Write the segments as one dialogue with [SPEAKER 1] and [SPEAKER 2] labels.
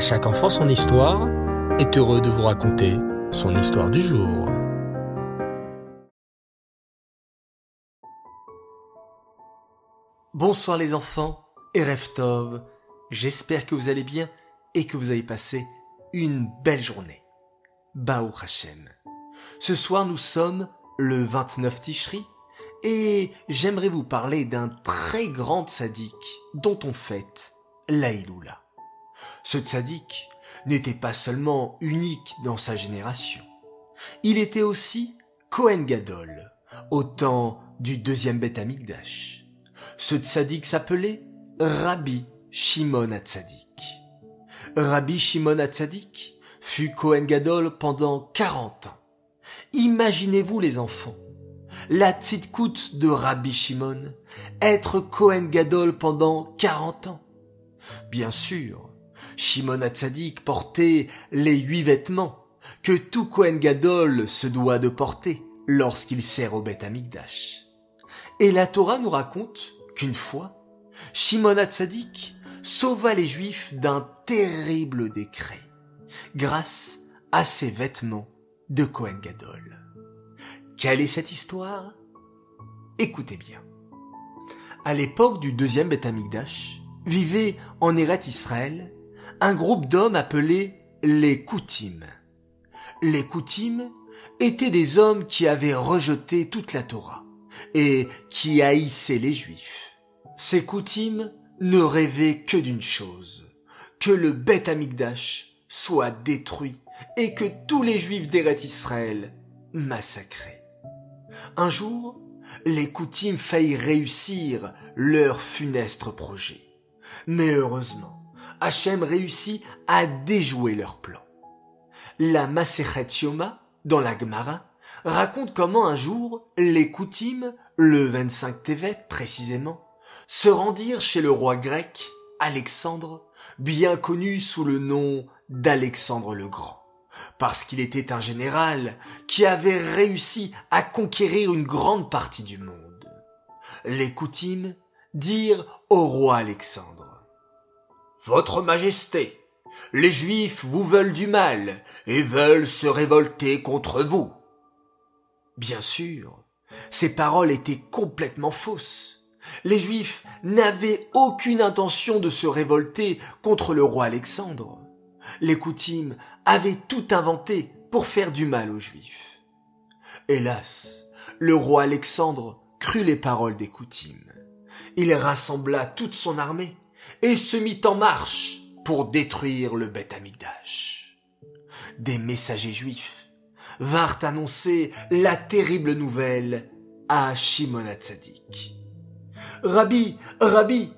[SPEAKER 1] Chaque enfant son histoire est heureux de vous raconter son histoire du jour.
[SPEAKER 2] Bonsoir les enfants et Reftov, j'espère que vous allez bien et que vous avez passé une belle journée. Baou Hashem. Ce soir nous sommes le 29 Tishri et j'aimerais vous parler d'un très grand sadique dont on fête l'Aïloula. Ce tzaddik n'était pas seulement unique dans sa génération. Il était aussi Kohen Gadol, au temps du deuxième Beth Amikdash. Ce tzaddik s'appelait Rabbi Shimon Hatzadik. Rabbi Shimon Hatzadik fut Kohen Gadol pendant 40 ans. Imaginez-vous les enfants, la tzidkout de Rabbi Shimon, être Kohen Gadol pendant 40 ans. Bien sûr, Shimon Hatzadik portait les huit vêtements que tout Kohen Gadol se doit de porter lorsqu'il sert au Beth Amikdash. Et la Torah nous raconte qu'une fois, Shimon Hatzadik sauva les Juifs d'un terrible décret grâce à ses vêtements de Kohen Gadol. Quelle est cette histoire? Écoutez bien. À l'époque du deuxième Beth Amikdash, vivait en Eret Israël un groupe d'hommes appelés les Koutim. Les Koutim étaient des hommes qui avaient rejeté toute la Torah et qui haïssaient les Juifs. Ces Koutim ne rêvaient que d'une chose, que le Beth Amikdash soit détruit et que tous les Juifs d'Eret Israël massacrés. Un jour, les Koutim faillirent réussir leur funeste projet. Mais heureusement, Hachem réussit à déjouer leur plan. La Masechet Yoma, dans la Gemara, raconte comment un jour, les Koutim, le 25 Tevet précisément, se rendirent chez le roi grec, Alexandre, bien connu sous le nom d'Alexandre le Grand, parce qu'il était un général qui avait réussi à conquérir une grande partie du monde. Les Koutim dirent au roi Alexandre, votre Majesté, les Juifs vous veulent du mal et veulent se révolter contre vous. Bien sûr, ces paroles étaient complètement fausses. Les Juifs n'avaient aucune intention de se révolter contre le roi Alexandre. Les Koutim avaient tout inventé pour faire du mal aux Juifs. Hélas, le roi Alexandre crut les paroles des Koutim. Il rassembla toute son armée et se mit en marche pour détruire le Beth Amikdash. Des messagers juifs vinrent annoncer la terrible nouvelle à Shimon Hatzadik. Rabbi, Rabbi,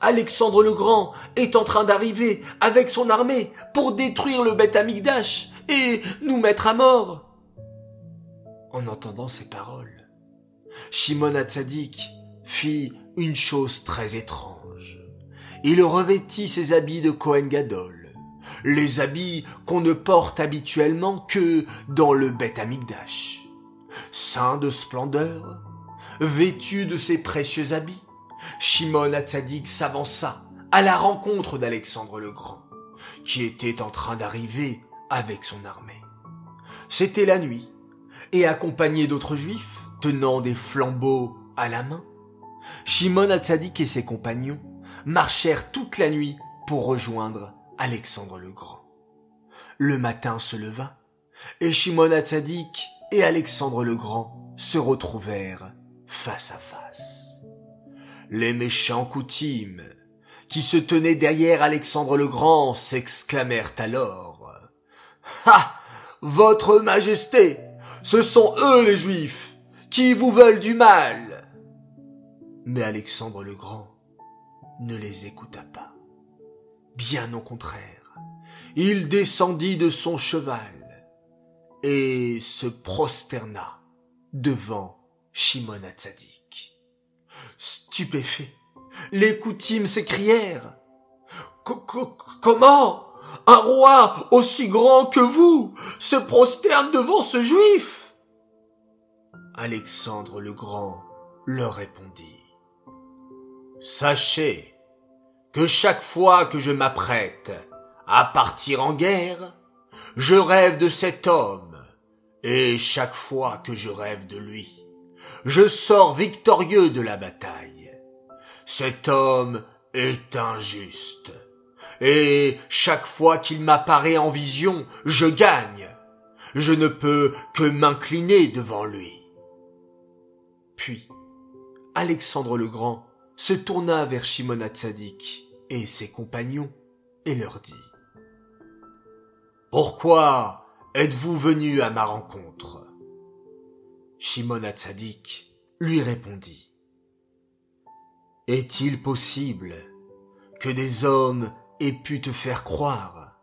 [SPEAKER 2] Alexandre le Grand est en train d'arriver avec son armée pour détruire le Beth Amikdash et nous mettre à mort. En entendant ces paroles, Shimon Hatzadik fit une chose très étrange il revêtit ses habits de Kohen Gadol, les habits qu'on ne porte habituellement que dans le Beth Amikdash. Saint de splendeur, vêtu de ses précieux habits, Shimon Hatzadik s'avança à la rencontre d'Alexandre le Grand, qui était en train d'arriver avec son armée. C'était la nuit, et accompagné d'autres juifs, tenant des flambeaux à la main, Shimon Hatzadik et ses compagnons marchèrent toute la nuit pour rejoindre Alexandre le Grand. Le matin se leva, et Shimon Hatzadik et Alexandre le Grand se retrouvèrent face à face. Les méchants Koutim, qui se tenaient derrière Alexandre le Grand, s'exclamèrent alors. Ah! Votre Majesté! Ce sont eux les Juifs, qui vous veulent du mal! Mais Alexandre le Grand ne les écouta pas. Bien au contraire, il descendit de son cheval et se prosterna devant Shimon Hatzadik. Stupéfaits, les Koutim s'écrièrent Comment un roi aussi grand que vous se prosterne devant ce juif? Alexandre le Grand leur répondit Sachez que chaque fois que je m'apprête
[SPEAKER 3] à partir en guerre, je rêve de cet homme, et chaque fois que je rêve de lui, je sors victorieux de la bataille. Cet homme est injuste, et chaque fois qu'il m'apparaît en vision, je gagne. Je ne peux que m'incliner devant lui.
[SPEAKER 2] Puis, Alexandre le Grand se tourna vers Shimon Hatzadik et ses compagnons et leur dit
[SPEAKER 3] Pourquoi êtes-vous venus à ma rencontre?
[SPEAKER 2] Shimon Hatzadik lui répondit Est-il possible que des hommes aient pu te faire croire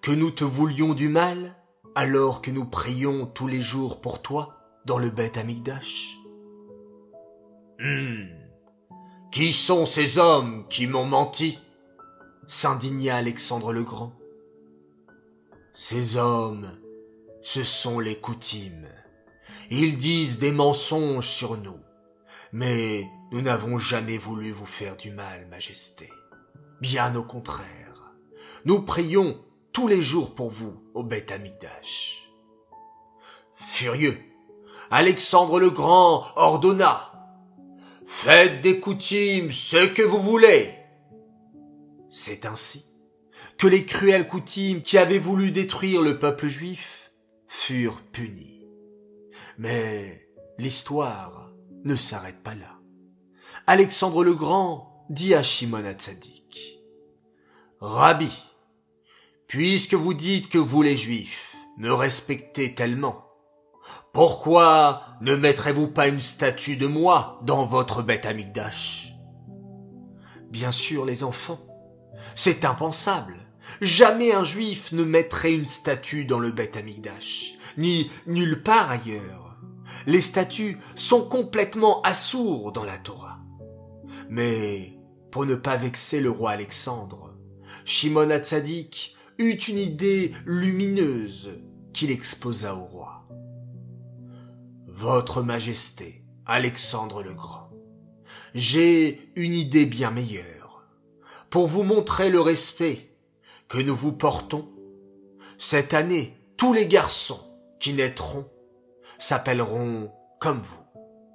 [SPEAKER 2] que nous te voulions du mal alors que nous prions tous les jours pour toi dans le Beth Amigdash
[SPEAKER 3] hmm. Qui sont ces hommes qui m'ont menti
[SPEAKER 2] s'indigna Alexandre le Grand.
[SPEAKER 3] Ces hommes, ce sont les coutumes. Ils disent des mensonges sur nous. Mais nous n'avons jamais voulu vous faire du mal, Majesté. Bien au contraire. Nous prions tous les jours pour vous au Beth Amikdash. Furieux, Alexandre le Grand ordonna Faites des coutumes ce que vous voulez.
[SPEAKER 2] C'est ainsi que les cruelles coutumes qui avaient voulu détruire le peuple juif furent punies. Mais l'histoire ne s'arrête pas là. Alexandre le Grand dit à Shimon Hatzadik,
[SPEAKER 3] Rabbi, puisque vous dites que vous les juifs me respectez tellement, pourquoi ne mettrez-vous pas une statue de moi dans votre bête amigdash
[SPEAKER 2] Bien sûr, les enfants. C'est impensable. Jamais un juif ne mettrait une statue dans le bête amigdash, ni nulle part ailleurs. Les statues sont complètement assourds dans la Torah. Mais, pour ne pas vexer le roi Alexandre, Shimon Hatzadik eut une idée lumineuse qu'il exposa au roi.
[SPEAKER 3] Votre Majesté, Alexandre le Grand, j'ai une idée bien meilleure. Pour vous montrer le respect que nous vous portons, cette année, tous les garçons qui naîtront s'appelleront comme vous,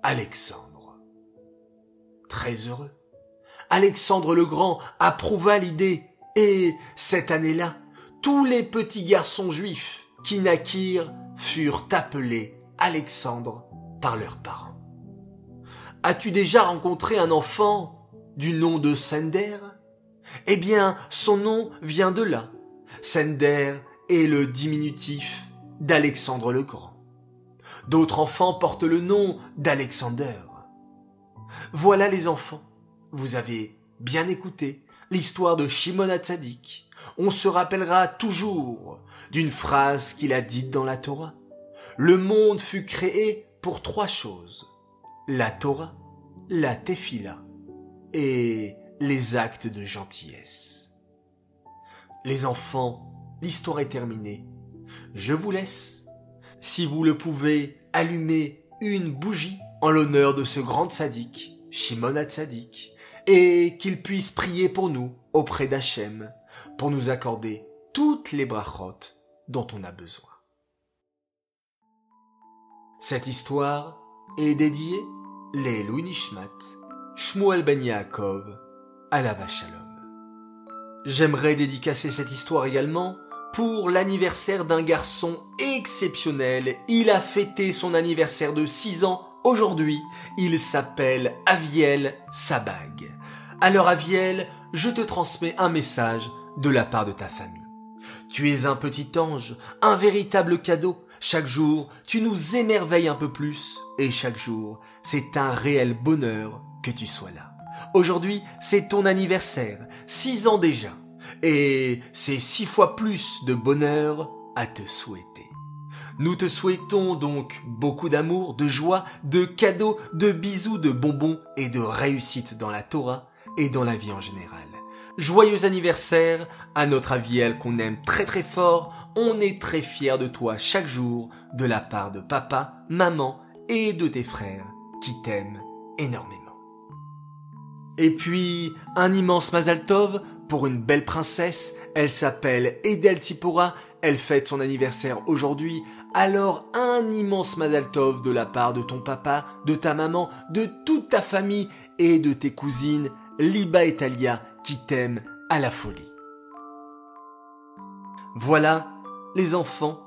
[SPEAKER 3] Alexandre.
[SPEAKER 2] Très heureux. Alexandre le Grand approuva l'idée et, cette année-là, tous les petits garçons juifs qui naquirent furent appelés Alexandre par leurs parents. As-tu déjà rencontré un enfant du nom de Sender? Eh bien, son nom vient de là. Sender est le diminutif d'Alexandre le Grand. D'autres enfants portent le nom d'Alexander. Voilà les enfants. Vous avez bien écouté l'histoire de Shimon Hatzadik. On se rappellera toujours d'une phrase qu'il a dite dans la Torah. Le monde fut créé pour trois choses. La Torah, la Tefila et les actes de gentillesse. Les enfants, l'histoire est terminée. Je vous laisse. Si vous le pouvez, allumer une bougie en l'honneur de ce grand sadique, Shimon Hatzadik, et qu'il puisse prier pour nous auprès d'Hachem, pour nous accorder toutes les brachot dont on a besoin. Cette histoire est dédiée les Louis Nishmat, Shmuel Ben Yaakov, Alava Shalom. J'aimerais dédicacer cette histoire également pour l'anniversaire d'un garçon exceptionnel. Il a fêté son anniversaire de 6 ans aujourd'hui. Il s'appelle Aviel Sabag. Alors Aviel, je te transmets un message de la part de ta famille. Tu es un petit ange, un véritable cadeau. Chaque jour, tu nous émerveilles un peu plus, et chaque jour, c'est un réel bonheur que tu sois là. Aujourd'hui, c'est ton anniversaire, six ans déjà, et c'est six fois plus de bonheur à te souhaiter. Nous te souhaitons donc beaucoup d'amour, de joie, de cadeaux, de bisous, de bonbons et de réussite dans la Torah et dans la vie en général. Joyeux anniversaire à notre Aviel qu'on aime très très fort. On est très fiers de toi chaque jour de la part de papa, maman et de tes frères qui t'aiment énormément. Et puis, un immense Mazal Tov pour une belle princesse. Elle s'appelle Edel Tipora. Elle fête son anniversaire aujourd'hui. Alors un immense Mazal Tov de la part de ton papa, de ta maman, de toute ta famille et de tes cousines Liba et Talia qui t'aiment à la folie. Voilà, les enfants,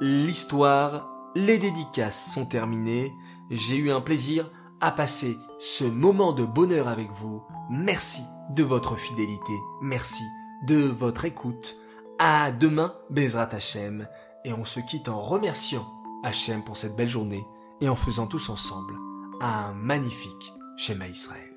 [SPEAKER 2] l'histoire, les dédicaces sont terminées. J'ai eu un plaisir à passer ce moment de bonheur avec vous. Merci de votre fidélité. Merci de votre écoute. À demain, Bezrat Hachem. Et on se quitte en remerciant Hachem pour cette belle journée et en faisant tous ensemble un magnifique schéma Israël.